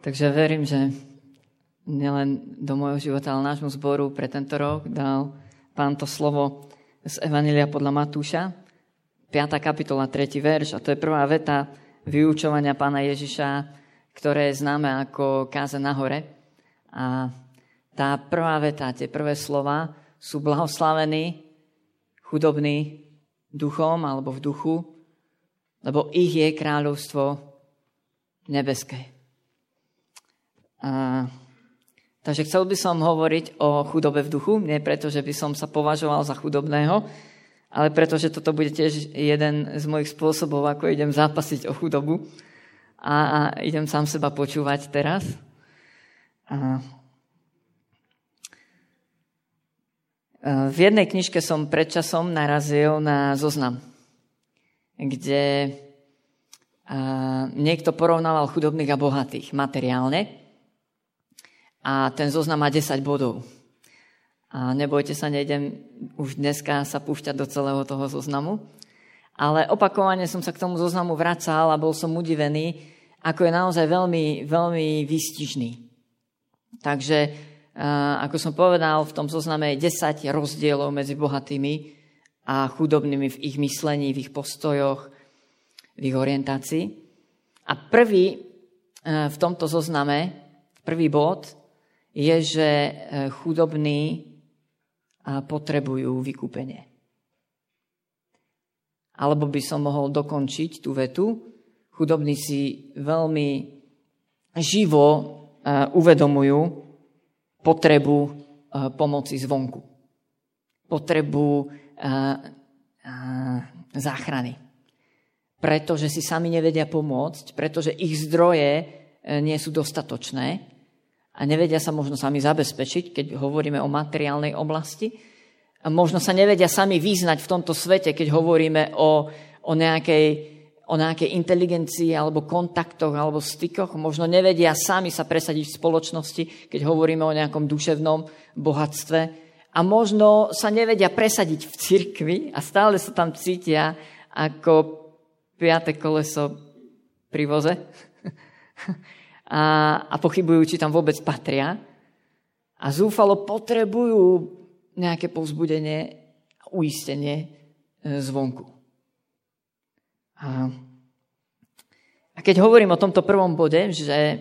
Takže verím, že nielen do môjho života, ale nášmu zboru pre tento rok dal pán to slovo z Evanília podľa Matúša, 5. kapitola, 3. verš. A to je prvá veta vyučovania pána Ježiša, ktoré je známe ako káza na hore. A tá prvá veta, tie prvé slova sú blahoslavení, chudobní duchom alebo v duchu, lebo ich je kráľovstvo nebeské. A, takže chcel by som hovoriť o chudobe v duchu, nie preto, že by som sa považoval za chudobného, ale preto, že toto bude tiež jeden z mojich spôsobov, ako idem zápasiť o chudobu a, a idem sám seba počúvať teraz. A, v jednej knižke som predčasom narazil na zoznam, kde niekto porovnával chudobných a bohatých materiálne a ten zoznam má 10 bodov. A nebojte sa, nejdem už dneska sa púšťať do celého toho zoznamu, ale opakovane som sa k tomu zoznamu vracal a bol som udivený, ako je naozaj veľmi, veľmi výstižný. Takže, ako som povedal, v tom zozname je 10 rozdielov medzi bohatými a chudobnými v ich myslení, v ich postojoch, v ich orientácii. A prvý v tomto zozname, prvý bod, je, že e, chudobní potrebujú vykúpenie. Alebo by som mohol dokončiť tú vetu. Chudobní si veľmi živo e, uvedomujú potrebu e, pomoci zvonku. Potrebu záchrany. Pretože si sami nevedia pomôcť, pretože ich zdroje nie sú dostatočné a nevedia sa možno sami zabezpečiť, keď hovoríme o materiálnej oblasti. A možno sa nevedia sami význať v tomto svete, keď hovoríme o, o, nejakej, o nejakej inteligencii alebo kontaktoch alebo stykoch. Možno nevedia sami sa presadiť v spoločnosti, keď hovoríme o nejakom duševnom bohatstve. A možno sa nevedia presadiť v cirkvi a stále sa tam cítia ako piate koleso pri voze. a, a pochybujú, či tam vôbec patria a zúfalo potrebujú nejaké povzbudenie a uistenie e, zvonku. A, a keď hovorím o tomto prvom bode, že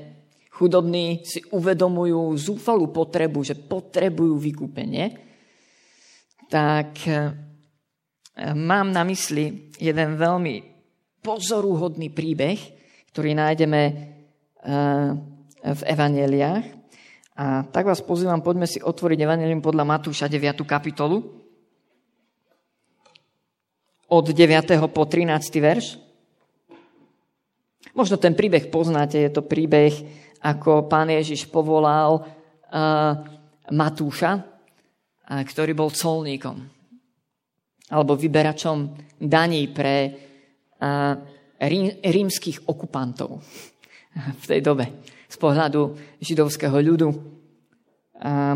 chudobní si uvedomujú zúfalú potrebu, že potrebujú vykúpenie, tak e, mám na mysli jeden veľmi pozoruhodný príbeh, ktorý nájdeme v evaneliách. A tak vás pozývam, poďme si otvoriť evanelium podľa Matúša 9. kapitolu. Od 9. po 13. verš. Možno ten príbeh poznáte, je to príbeh, ako pán Ježiš povolal uh, Matúša, ktorý bol colníkom alebo vyberačom daní pre rí, rímskych okupantov v tej dobe z pohľadu židovského ľudu.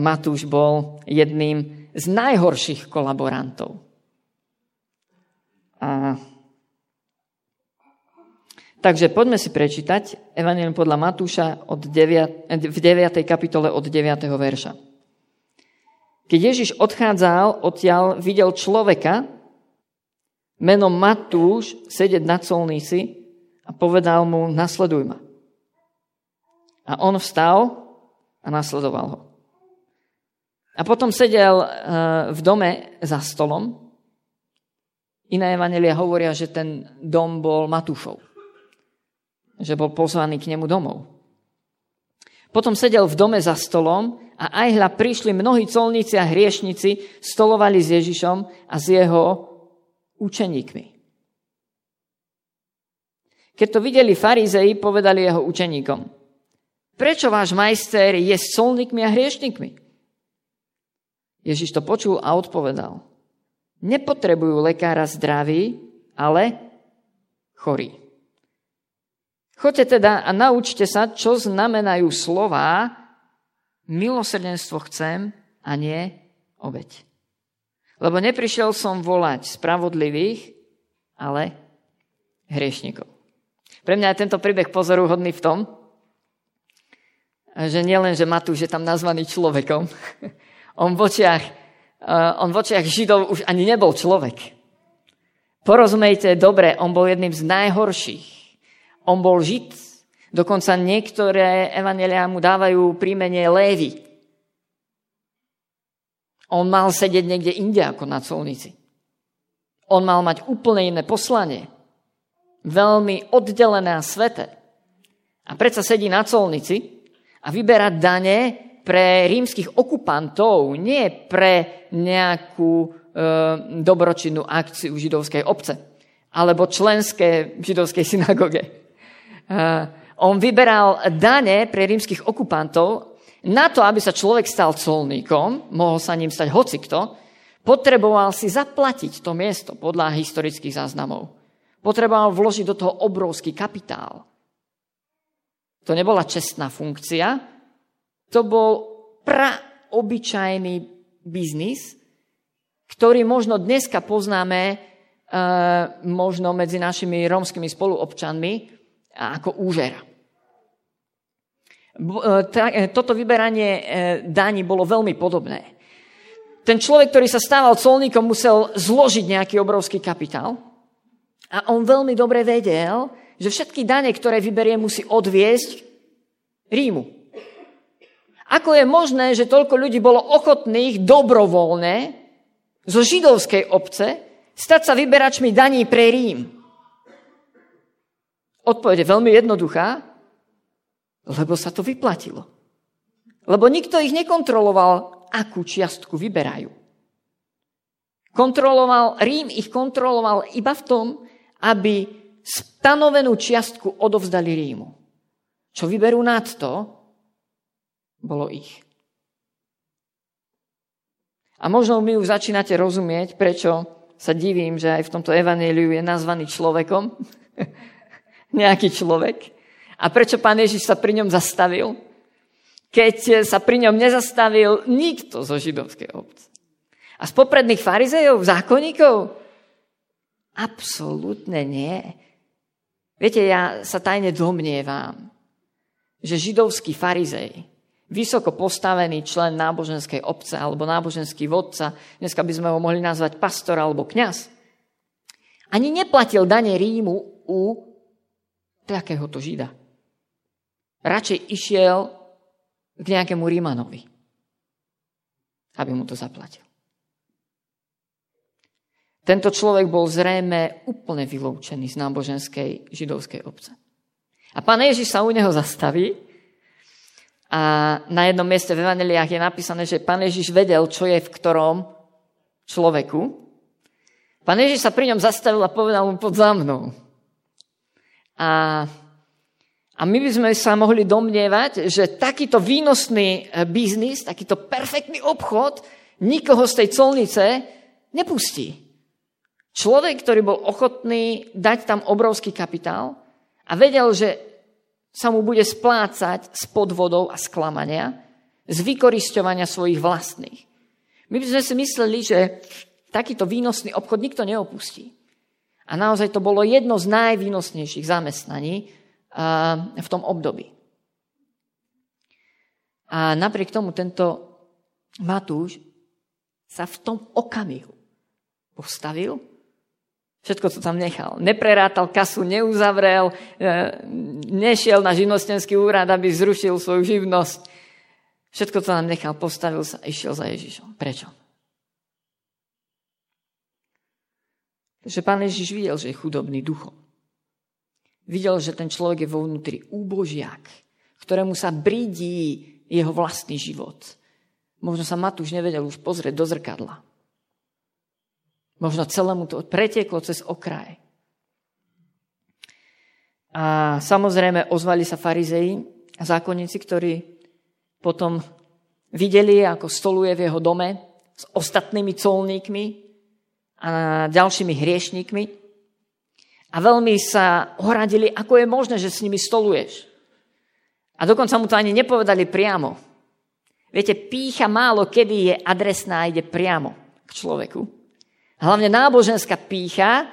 Matúš bol jedným z najhorších kolaborantov. A... Takže poďme si prečítať Evangelium podľa Matúša od 9, v 9. kapitole od 9. verša. Keď Ježiš odchádzal odtiaľ, videl človeka menom Matúš sedieť na colnici a povedal mu, nasleduj ma. A on vstal a nasledoval ho. A potom sedel eh, v dome za stolom. Iné evanelia hovoria, že ten dom bol Matúšov. Že bol pozvaný k nemu domov. Potom sedel v dome za stolom a aj hľa prišli mnohí colníci a hriešnici, stolovali s Ježišom a s jeho učeníkmi. Keď to videli farizei, povedali jeho učeníkom – Prečo váš majster je s solníkmi a hriešnikmi? Ježiš to počul a odpovedal. Nepotrebujú lekára zdraví, ale chorí. Choďte teda a naučte sa, čo znamenajú slová milosrdenstvo chcem a nie obeď. Lebo neprišiel som volať spravodlivých, ale hriešnikov. Pre mňa je tento príbeh pozoruhodný v tom, že nielen, že Matúš je tam nazvaný človekom, on v očiach, eh, on v očiach Židov už ani nebol človek. Porozumejte, dobre, on bol jedným z najhorších. On bol Žid. Dokonca niektoré evanelia mu dávajú príjmenie Lévy. On mal sedieť niekde inde ako na colnici. On mal mať úplne iné poslanie. Veľmi oddelené a sveté. A predsa sedí na colnici a vyberá dane pre rímskych okupantov, nie pre nejakú e, dobročinnú akciu židovskej obce alebo členské židovskej synagóge. E, on vyberal dane pre rímskych okupantov na to, aby sa človek stal colníkom, mohol sa ním stať hocikto, potreboval si zaplatiť to miesto podľa historických záznamov. Potreboval vložiť do toho obrovský kapitál. To nebola čestná funkcia, to bol praobyčajný biznis, ktorý možno dneska poznáme e, možno medzi našimi rómskymi spoluobčanmi ako úžera. E, e, toto vyberanie daní bolo veľmi podobné. Ten človek, ktorý sa stával colníkom, musel zložiť nejaký obrovský kapitál a on veľmi dobre vedel, že všetky dane, ktoré vyberie, musí odviesť Rímu. Ako je možné, že toľko ľudí bolo ochotných dobrovoľne zo židovskej obce stať sa vyberačmi daní pre Rím? Odpovede veľmi jednoduchá, lebo sa to vyplatilo. Lebo nikto ich nekontroloval, akú čiastku vyberajú. Kontroloval, Rím ich kontroloval iba v tom, aby stanovenú čiastku odovzdali Rímu. Čo vyberú nad to, bolo ich. A možno mi už začínate rozumieť, prečo sa divím, že aj v tomto evaníliu je nazvaný človekom. Nejaký človek. A prečo pán Ježiš sa pri ňom zastavil? Keď sa pri ňom nezastavil nikto zo židovskej obce. A z popredných farizejov, zákonníkov? Absolútne nie. Viete, ja sa tajne domnievam, že židovský farizej, vysoko postavený člen náboženskej obce alebo náboženský vodca, dneska by sme ho mohli nazvať pastor alebo kňaz, ani neplatil dane Rímu u takéhoto žida. Radšej išiel k nejakému Rímanovi, aby mu to zaplatil. Tento človek bol zrejme úplne vylúčený z náboženskej židovskej obce. A pán Ježiš sa u neho zastaví a na jednom mieste v Evaneliách je napísané, že pán Ježiš vedel, čo je v ktorom človeku. Pán Ježiš sa pri ňom zastavil a povedal mu pod za mnou. A, a my by sme sa mohli domnievať, že takýto výnosný e, biznis, takýto perfektný obchod nikoho z tej colnice nepustí. Človek, ktorý bol ochotný dať tam obrovský kapitál a vedel, že sa mu bude splácať z podvodov a sklamania, z vykorisťovania svojich vlastných. My by sme si mysleli, že takýto výnosný obchod nikto neopustí. A naozaj to bolo jedno z najvýnosnejších zamestnaní v tom období. A napriek tomu tento Matúš sa v tom okamihu postavil Všetko, to tam nechal. Neprerátal kasu, neuzavrel, e, nešiel na živnostenský úrad, aby zrušil svoju živnosť. Všetko to tam nechal, postavil sa išiel za Ježišom. Prečo? Že pán Ježiš videl, že je chudobný duchom. Videl, že ten človek je vo vnútri úbožiak, ktorému sa brídí jeho vlastný život. Možno sa Matúš nevedel už pozrieť do zrkadla. Možno celému to pretieklo cez okraj. A samozrejme ozvali sa farizei a zákonníci, ktorí potom videli, ako stoluje v jeho dome s ostatnými colníkmi a ďalšími hriešníkmi. A veľmi sa ohradili, ako je možné, že s nimi stoluješ. A dokonca mu to ani nepovedali priamo. Viete, pícha málo kedy je adresná a ide priamo k človeku. Hlavne náboženská pícha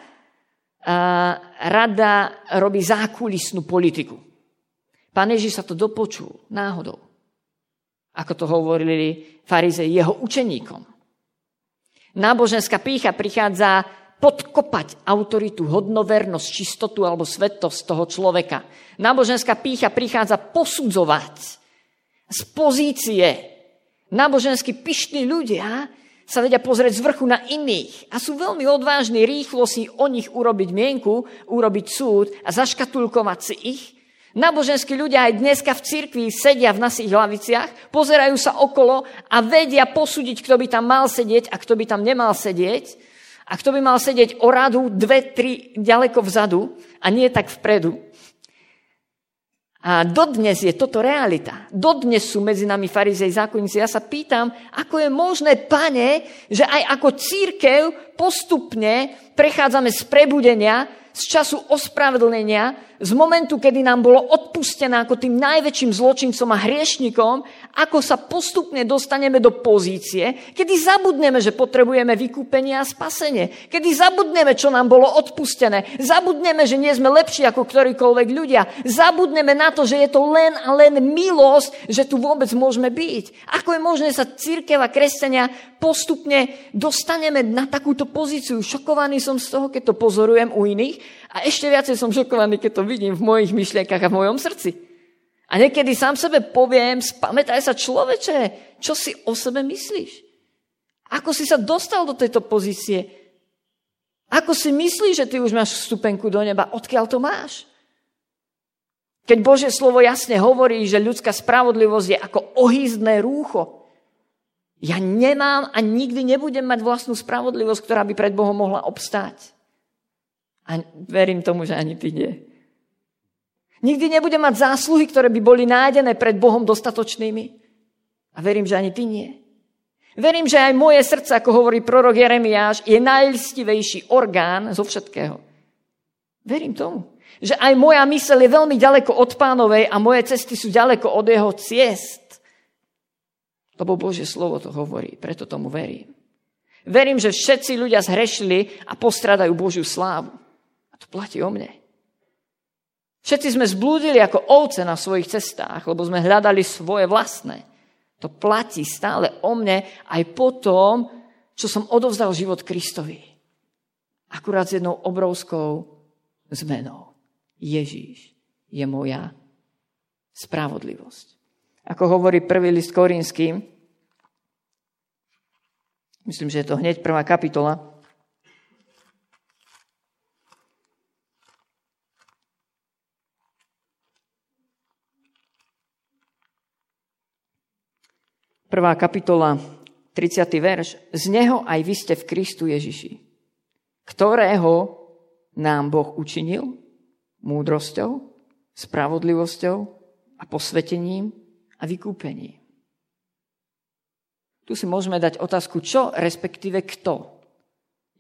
rada robí zákulisnú politiku. Pán Ježiš sa to dopočul náhodou. ako to hovorili farizei jeho učeníkom. Náboženská pícha prichádza podkopať autoritu, hodnovernosť, čistotu alebo svetosť toho človeka. Náboženská pícha prichádza posudzovať z pozície. Nábožensky pyšní ľudia sa vedia pozrieť z vrchu na iných a sú veľmi odvážni rýchlo si o nich urobiť mienku, urobiť súd a zaškatulkovať si ich. Náboženskí ľudia aj dneska v cirkvi sedia v našich hlaviciach, pozerajú sa okolo a vedia posúdiť, kto by tam mal sedieť a kto by tam nemal sedieť a kto by mal sedieť o radu dve, tri ďaleko vzadu a nie tak vpredu. A dodnes je toto realita. Dodnes sú medzi nami farizej zákonníci. Ja sa pýtam, ako je možné, pane, že aj ako církev postupne prechádzame z prebudenia, z času ospravedlnenia, z momentu, kedy nám bolo odpustené ako tým najväčším zločincom a hriešnikom, ako sa postupne dostaneme do pozície, kedy zabudneme, že potrebujeme vykúpenie a spasenie. Kedy zabudneme, čo nám bolo odpustené. Zabudneme, že nie sme lepší ako ktorýkoľvek ľudia. Zabudneme na to, že je to len a len milosť, že tu vôbec môžeme byť. Ako je možné sa církev a kresťania postupne dostaneme na takúto pozíciu. Šokovaný som z toho, keď to pozorujem u iných a ešte viacej som šokovaný, keď to vidím v mojich myšlienkach a v mojom srdci. A niekedy sám sebe poviem, spamätaj sa človeče, čo si o sebe myslíš? Ako si sa dostal do tejto pozície? Ako si myslíš, že ty už máš vstupenku do neba? Odkiaľ to máš? Keď Božie slovo jasne hovorí, že ľudská spravodlivosť je ako ohýzdné rúcho, ja nemám a nikdy nebudem mať vlastnú spravodlivosť, ktorá by pred Bohom mohla obstáť. A verím tomu, že ani ty nie. Nikdy nebudem mať zásluhy, ktoré by boli nájdené pred Bohom dostatočnými. A verím, že ani ty nie. Verím, že aj moje srdce, ako hovorí prorok Jeremiáš, je najlistivejší orgán zo všetkého. Verím tomu. Že aj moja mysel je veľmi ďaleko od pánovej a moje cesty sú ďaleko od jeho ciest. Lebo Božie slovo to hovorí, preto tomu verím. Verím, že všetci ľudia zhrešili a postradajú Božiu slávu. To platí o mne. Všetci sme zblúdili ako ovce na svojich cestách, lebo sme hľadali svoje vlastné. To platí stále o mne aj po tom, čo som odovzdal život Kristovi. Akurát s jednou obrovskou zmenou. Ježíš je moja spravodlivosť. Ako hovorí prvý list Korinským, myslím, že je to hneď prvá kapitola, Prvá kapitola, 30. verš. Z neho aj vy ste v Kristu Ježiši, ktorého nám Boh učinil múdrosťou, spravodlivosťou a posvetením a vykúpením. Tu si môžeme dať otázku, čo, respektíve kto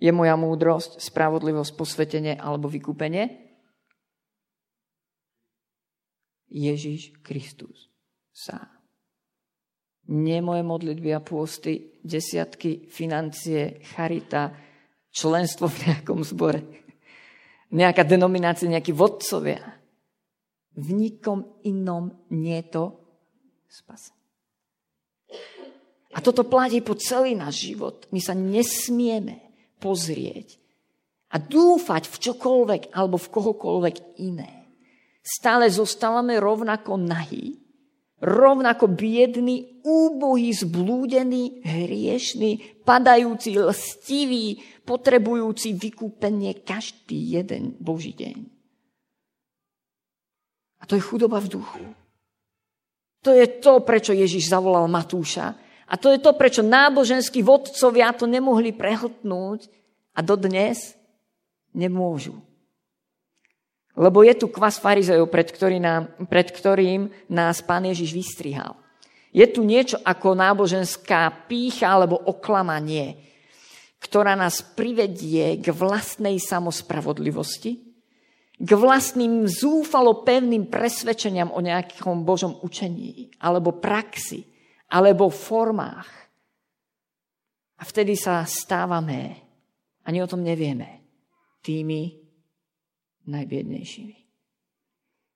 je moja múdrosť, spravodlivosť, posvetenie alebo vykúpenie? Ježiš Kristus sám nie moje modlitby a pôsty, desiatky, financie, charita, členstvo v nejakom zbore, nejaká denominácia, nejakí vodcovia. V nikom inom nie je to spas. A toto platí po celý náš život. My sa nesmieme pozrieť a dúfať v čokoľvek alebo v kohokoľvek iné. Stále zostávame rovnako nahý rovnako biedný, úbohý, zblúdený, hriešný, padajúci, lstivý, potrebujúci vykúpenie každý jeden Boží deň. A to je chudoba v duchu. To je to, prečo Ježiš zavolal Matúša. A to je to, prečo náboženskí vodcovia to nemohli prehltnúť a dodnes nemôžu. Lebo je tu kvas farizejov, pred, ktorý nám, pred ktorým nás pán Ježiš vystrihal. Je tu niečo ako náboženská pícha alebo oklamanie, ktorá nás privedie k vlastnej samospravodlivosti, k vlastným zúfalo pevným presvedčeniam o nejakom Božom učení, alebo praxi, alebo formách. A vtedy sa stávame, ani o tom nevieme, tými najbiednejšími.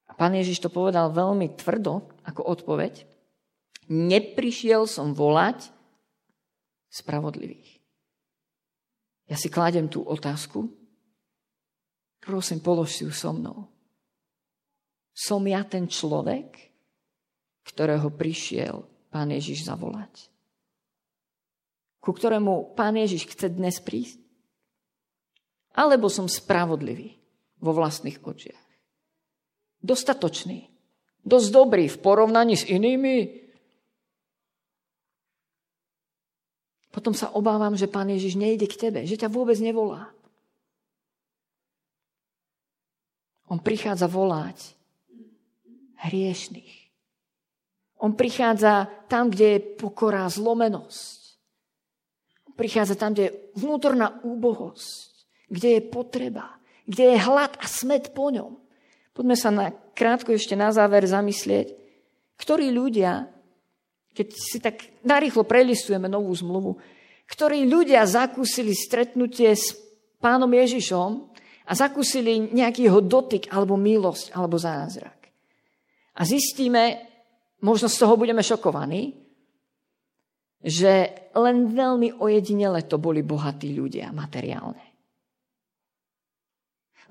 A pán Ježiš to povedal veľmi tvrdo ako odpoveď. Neprišiel som volať spravodlivých. Ja si kladem tú otázku. Prosím, polož si ju so mnou. Som ja ten človek, ktorého prišiel Pán Ježiš zavolať? Ku ktorému Pán Ježiš chce dnes prísť? Alebo som spravodlivý vo vlastných očiach? Dostatočný. Dosť dobrý v porovnaní s inými. Potom sa obávam, že Pán Ježiš nejde k tebe, že ťa vôbec nevolá. On prichádza volať hriešných. On prichádza tam, kde je pokora, zlomenosť. On prichádza tam, kde je vnútorná úbohosť, kde je potreba, kde je hlad a smet po ňom. Poďme sa na, krátko ešte na záver zamyslieť, ktorí ľudia, keď si tak narýchlo prelistujeme novú zmluvu, ktorí ľudia zakúsili stretnutie s pánom Ježišom a zakúsili nejaký jeho dotyk alebo milosť alebo zázrak. A zistíme, možno z toho budeme šokovaní, že len veľmi ojedinele to boli bohatí ľudia materiálne.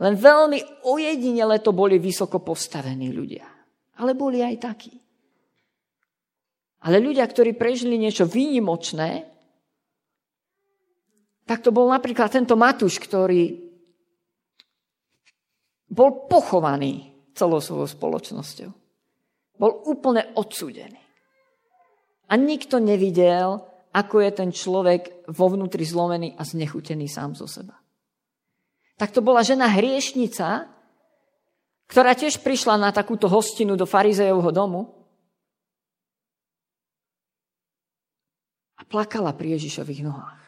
Len veľmi ojedinele to boli vysoko postavení ľudia. Ale boli aj takí. Ale ľudia, ktorí prežili niečo výnimočné, tak to bol napríklad tento Matúš, ktorý bol pochovaný celou svojou spoločnosťou. Bol úplne odsúdený. A nikto nevidel, ako je ten človek vo vnútri zlomený a znechutený sám zo seba. Tak to bola žena hriešnica, ktorá tiež prišla na takúto hostinu do farizejovho domu a plakala pri Ježišových nohách.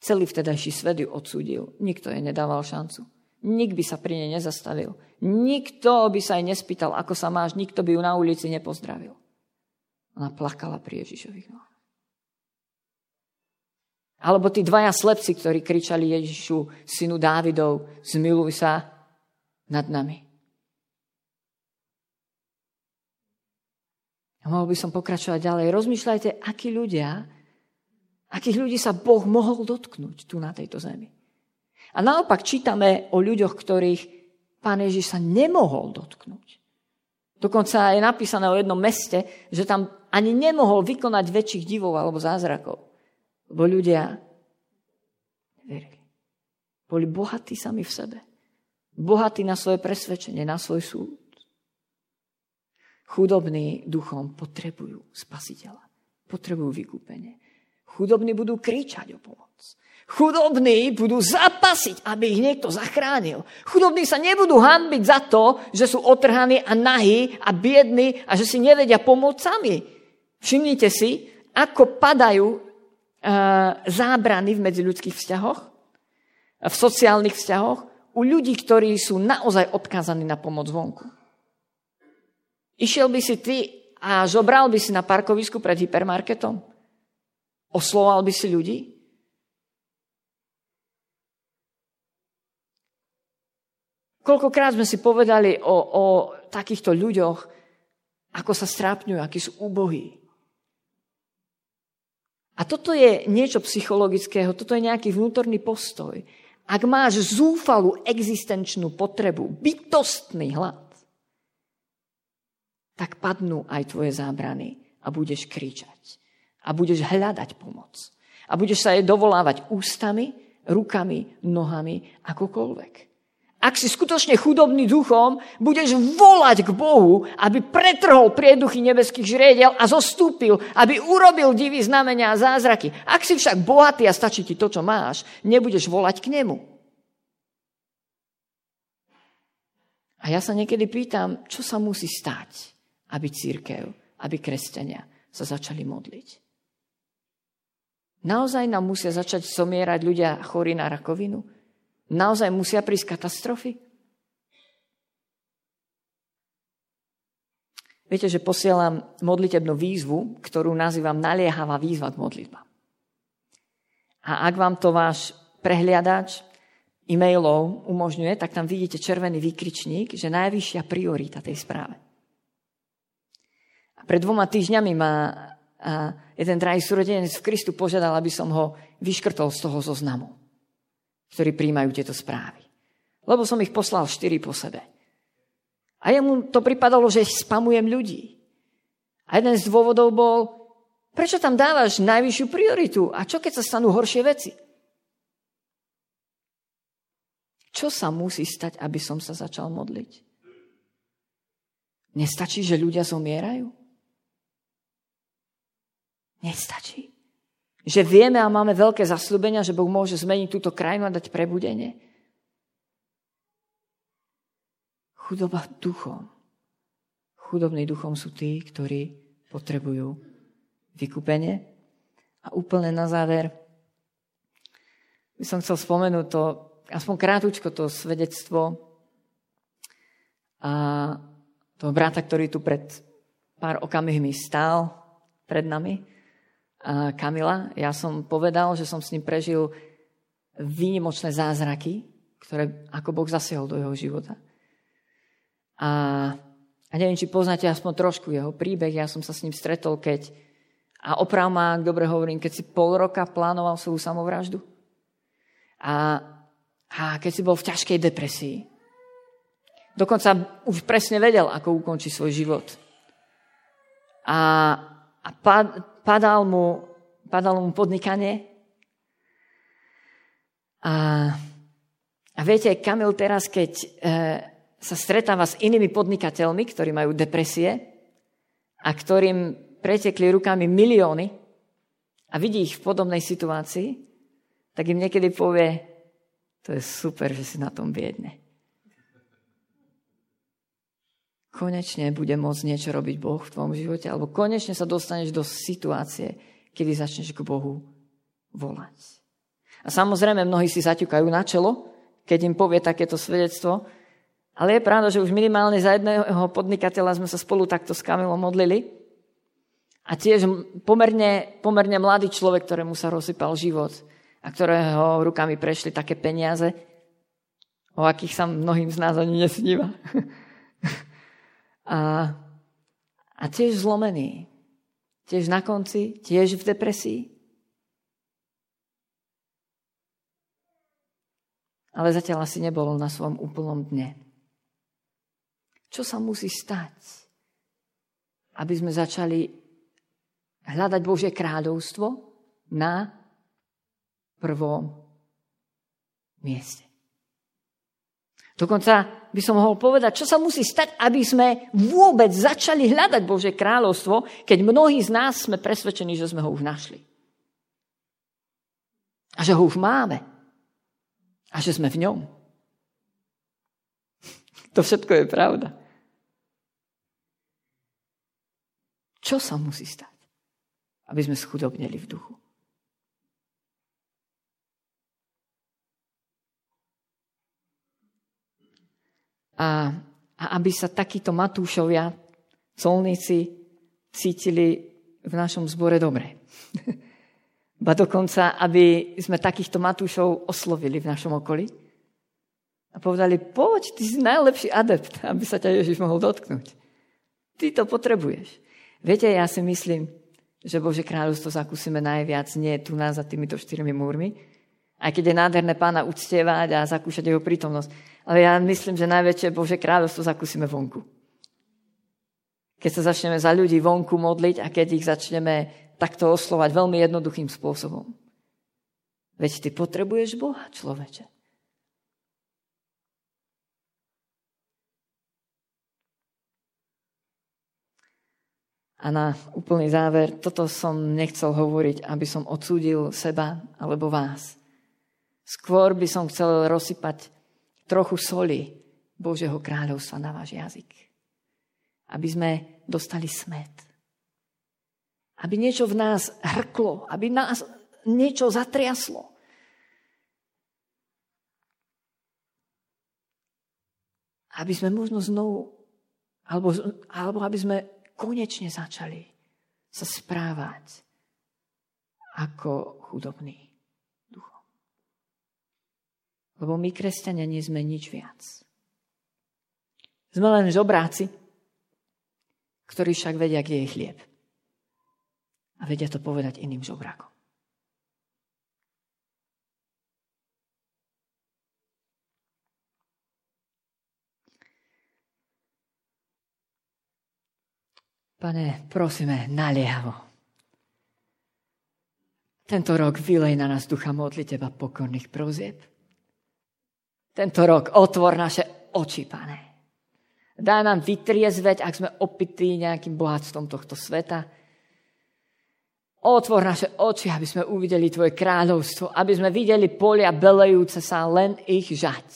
Celý vtedajší svet ju odsúdil. Nikto jej nedával šancu. Nik by sa pri nej nezastavil. Nikto by sa jej nespýtal, ako sa máš, nikto by ju na ulici nepozdravil. Ona plakala pri Ježišových nohách. Alebo tí dvaja slepci, ktorí kričali Ježišu, synu Dávidov, zmiluj sa nad nami. A mohol by som pokračovať ďalej. Rozmýšľajte, akí ľudia, akých ľudí sa Boh mohol dotknúť tu na tejto zemi. A naopak čítame o ľuďoch, ktorých pán Ježiš sa nemohol dotknúť. Dokonca je napísané o jednom meste, že tam ani nemohol vykonať väčších divov alebo zázrakov. Lebo ľudia verili. Boli bohatí sami v sebe. Bohatí na svoje presvedčenie, na svoj súd. Chudobní duchom potrebujú spasiteľa. Potrebujú vykúpenie. Chudobní budú kričať o pomoc. Chudobní budú zapasiť, aby ich niekto zachránil. Chudobní sa nebudú hanbiť za to, že sú otrhaní a nahí a biední a že si nevedia pomôcť sami. Všimnite si, ako padajú zábrany v medziľudských vzťahoch, v sociálnych vzťahoch, u ľudí, ktorí sú naozaj odkázaní na pomoc vonku. Išiel by si ty a zobral by si na parkovisku pred hypermarketom? Osloval by si ľudí? Koľkokrát sme si povedali o, o takýchto ľuďoch, ako sa strápňujú, akí sú úbohí. A toto je niečo psychologického, toto je nejaký vnútorný postoj. Ak máš zúfalú existenčnú potrebu, bytostný hlad, tak padnú aj tvoje zábrany a budeš kričať. A budeš hľadať pomoc. A budeš sa jej dovolávať ústami, rukami, nohami, akokoľvek. Ak si skutočne chudobný duchom, budeš volať k Bohu, aby pretrhol prieduchy nebeských žriedel a zostúpil, aby urobil divy znamenia a zázraky. Ak si však bohatý a stačí ti to, čo máš, nebudeš volať k nemu. A ja sa niekedy pýtam, čo sa musí stať, aby církev, aby kresťania sa začali modliť. Naozaj nám musia začať somierať ľudia chorí na rakovinu? Naozaj musia prísť katastrofy? Viete, že posielam modlitebnú výzvu, ktorú nazývam naliehavá výzva k modlitbám. A ak vám to váš prehliadač e-mailov umožňuje, tak tam vidíte červený výkričník, že najvyššia priorita tej správe. A pred dvoma týždňami ma jeden drahý súrodenec v Kristu požiadal, aby som ho vyškrtol z toho zoznamu, ktorí príjmajú tieto správy. Lebo som ich poslal štyri po sebe. A jemu to pripadalo, že spamujem ľudí. A jeden z dôvodov bol, prečo tam dávaš najvyššiu prioritu? A čo keď sa stanú horšie veci? Čo sa musí stať, aby som sa začal modliť? Nestačí, že ľudia zomierajú? Nestačí. Že vieme a máme veľké zaslúbenia, že Boh môže zmeniť túto krajinu a dať prebudenie. Chudoba duchom. Chudobní duchom sú tí, ktorí potrebujú vykúpenie. A úplne na záver by som chcel spomenúť to aspoň krátko to svedectvo a toho brata, ktorý tu pred pár okamihmi stál pred nami, Kamila. Ja som povedal, že som s ním prežil výnimočné zázraky, ktoré ako Boh zasiahol do jeho života. A, a neviem, či poznáte aspoň trošku jeho príbeh. Ja som sa s ním stretol, keď, a oprav ma, ak dobre hovorím, keď si pol roka plánoval svoju samovraždu. A a keď si bol v ťažkej depresii. Dokonca už presne vedel, ako ukončí svoj život. A, a padal, mu, padal mu podnikanie. A, a viete, Kamil teraz, keď e, sa stretáva s inými podnikateľmi, ktorí majú depresie a ktorým pretekli rukami milióny a vidí ich v podobnej situácii, tak im niekedy povie, to je super, že si na tom biedne. Konečne bude môcť niečo robiť Boh v tvojom živote, alebo konečne sa dostaneš do situácie, kedy začneš k Bohu volať. A samozrejme, mnohí si zaťukajú na čelo, keď im povie takéto svedectvo, ale je pravda, že už minimálne za jedného podnikateľa sme sa spolu takto s Kamilom modlili. A tiež pomerne, pomerne mladý človek, ktorému sa rozsypal život a ktorého rukami prešli také peniaze, o akých sa mnohým z nás ani nesníva. a, a tiež zlomený. Tiež na konci, tiež v depresii. Ale zatiaľ asi nebol na svojom úplnom dne. Čo sa musí stať, aby sme začali hľadať Božie kráľovstvo na prvom mieste. Dokonca by som mohol povedať, čo sa musí stať, aby sme vôbec začali hľadať Bože kráľovstvo, keď mnohí z nás sme presvedčení, že sme ho už našli. A že ho už máme. A že sme v ňom. To všetko je pravda. Čo sa musí stať, aby sme schudobnili v duchu? A, a aby sa takíto Matúšovia, colníci, cítili v našom zbore dobre. Ba dokonca, aby sme takýchto Matúšov oslovili v našom okolí a povedali, poď, ty si najlepší adept, aby sa ťa Ježiš mohol dotknúť. Ty to potrebuješ. Viete, ja si myslím, že Bože kráľovstvo zakúsime najviac nie tu nás za týmito štyrmi múrmi, aj keď je nádherné pána uctievať a zakúšať jeho prítomnosť. Ale ja myslím, že najväčšie Bože kráľovstvo zakúsime vonku. Keď sa začneme za ľudí vonku modliť a keď ich začneme takto oslovať veľmi jednoduchým spôsobom. Veď ty potrebuješ Boha, človeče. A na úplný záver, toto som nechcel hovoriť, aby som odsúdil seba alebo vás. Skôr by som chcel rozsypať trochu soli Božieho kráľovstva na váš jazyk. Aby sme dostali smet. Aby niečo v nás hrklo, aby nás niečo zatriaslo. Aby sme možno znovu, alebo, alebo aby sme konečne začali sa správať ako chudobní. Lebo my, kresťania, nie sme nič viac. Sme len žobráci, ktorí však vedia, kde je chlieb. A vedia to povedať iným žobrakom. Pane, prosíme, naliehavo. Tento rok vylej na nás ducha modli teba pokorných prozieb. Tento rok otvor naše oči, pane. Dá nám vytriezveť, ak sme opití nejakým bohatstvom tohto sveta. Otvor naše oči, aby sme uvideli Tvoje kráľovstvo, aby sme videli polia belejúce sa, len ich žať.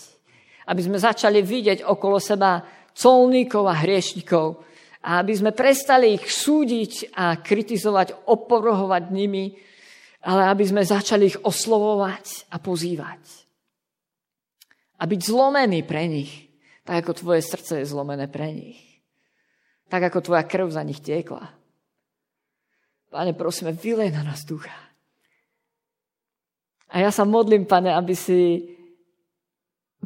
Aby sme začali vidieť okolo seba colníkov a hriešnikov, a aby sme prestali ich súdiť a kritizovať, opovrhovať nimi, ale aby sme začali ich oslovovať a pozývať. A byť zlomený pre nich, tak ako tvoje srdce je zlomené pre nich. Tak ako tvoja krv za nich tiekla. Pane, prosíme, vylej na nás ducha. A ja sa modlím, pane, aby si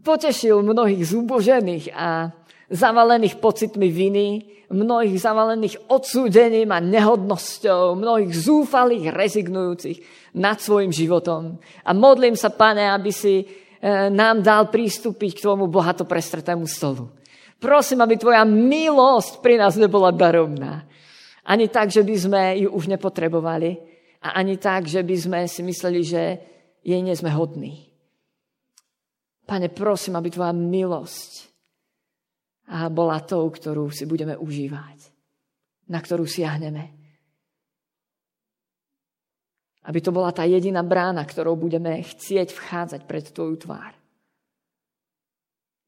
potešil mnohých zúbožených a zavalených pocitmi viny, mnohých zavalených odsúdením a nehodnosťou, mnohých zúfalých, rezignujúcich nad svojim životom. A modlím sa, pane, aby si nám dal prístupiť k tomu bohato prestretému stolu. Prosím, aby tvoja milosť pri nás nebola daromná. Ani tak, že by sme ju už nepotrebovali a ani tak, že by sme si mysleli, že jej nie sme hodní. Pane, prosím, aby tvoja milosť bola tou, ktorú si budeme užívať, na ktorú siahneme. Aby to bola tá jediná brána, ktorou budeme chcieť vchádzať pred Tvoju tvár.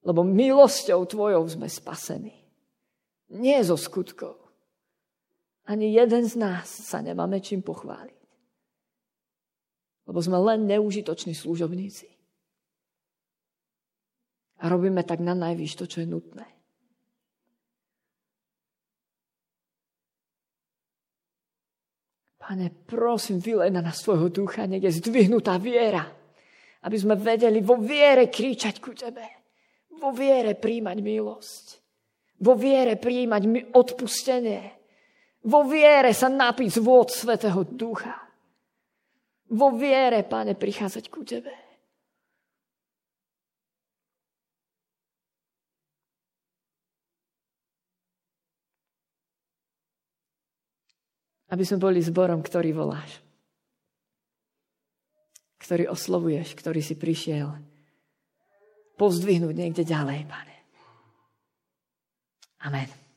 Lebo milosťou Tvojou sme spasení. Nie zo skutkov. Ani jeden z nás sa nemáme čím pochváliť. Lebo sme len neužitoční služobníci. A robíme tak na najvyš to, čo je nutné. Pane, prosím, vylej na nás svojho ducha, nech je zdvihnutá viera. Aby sme vedeli vo viere kričať ku Tebe. Vo viere príjmať milosť. Vo viere príjmať odpustenie. Vo viere sa napiť z vôd Svetého Ducha. Vo viere, Pane, prichádzať ku Tebe. Aby sme boli zborom, ktorý voláš. Ktorý oslovuješ, ktorý si prišiel pozdvihnúť niekde ďalej, pane. Amen.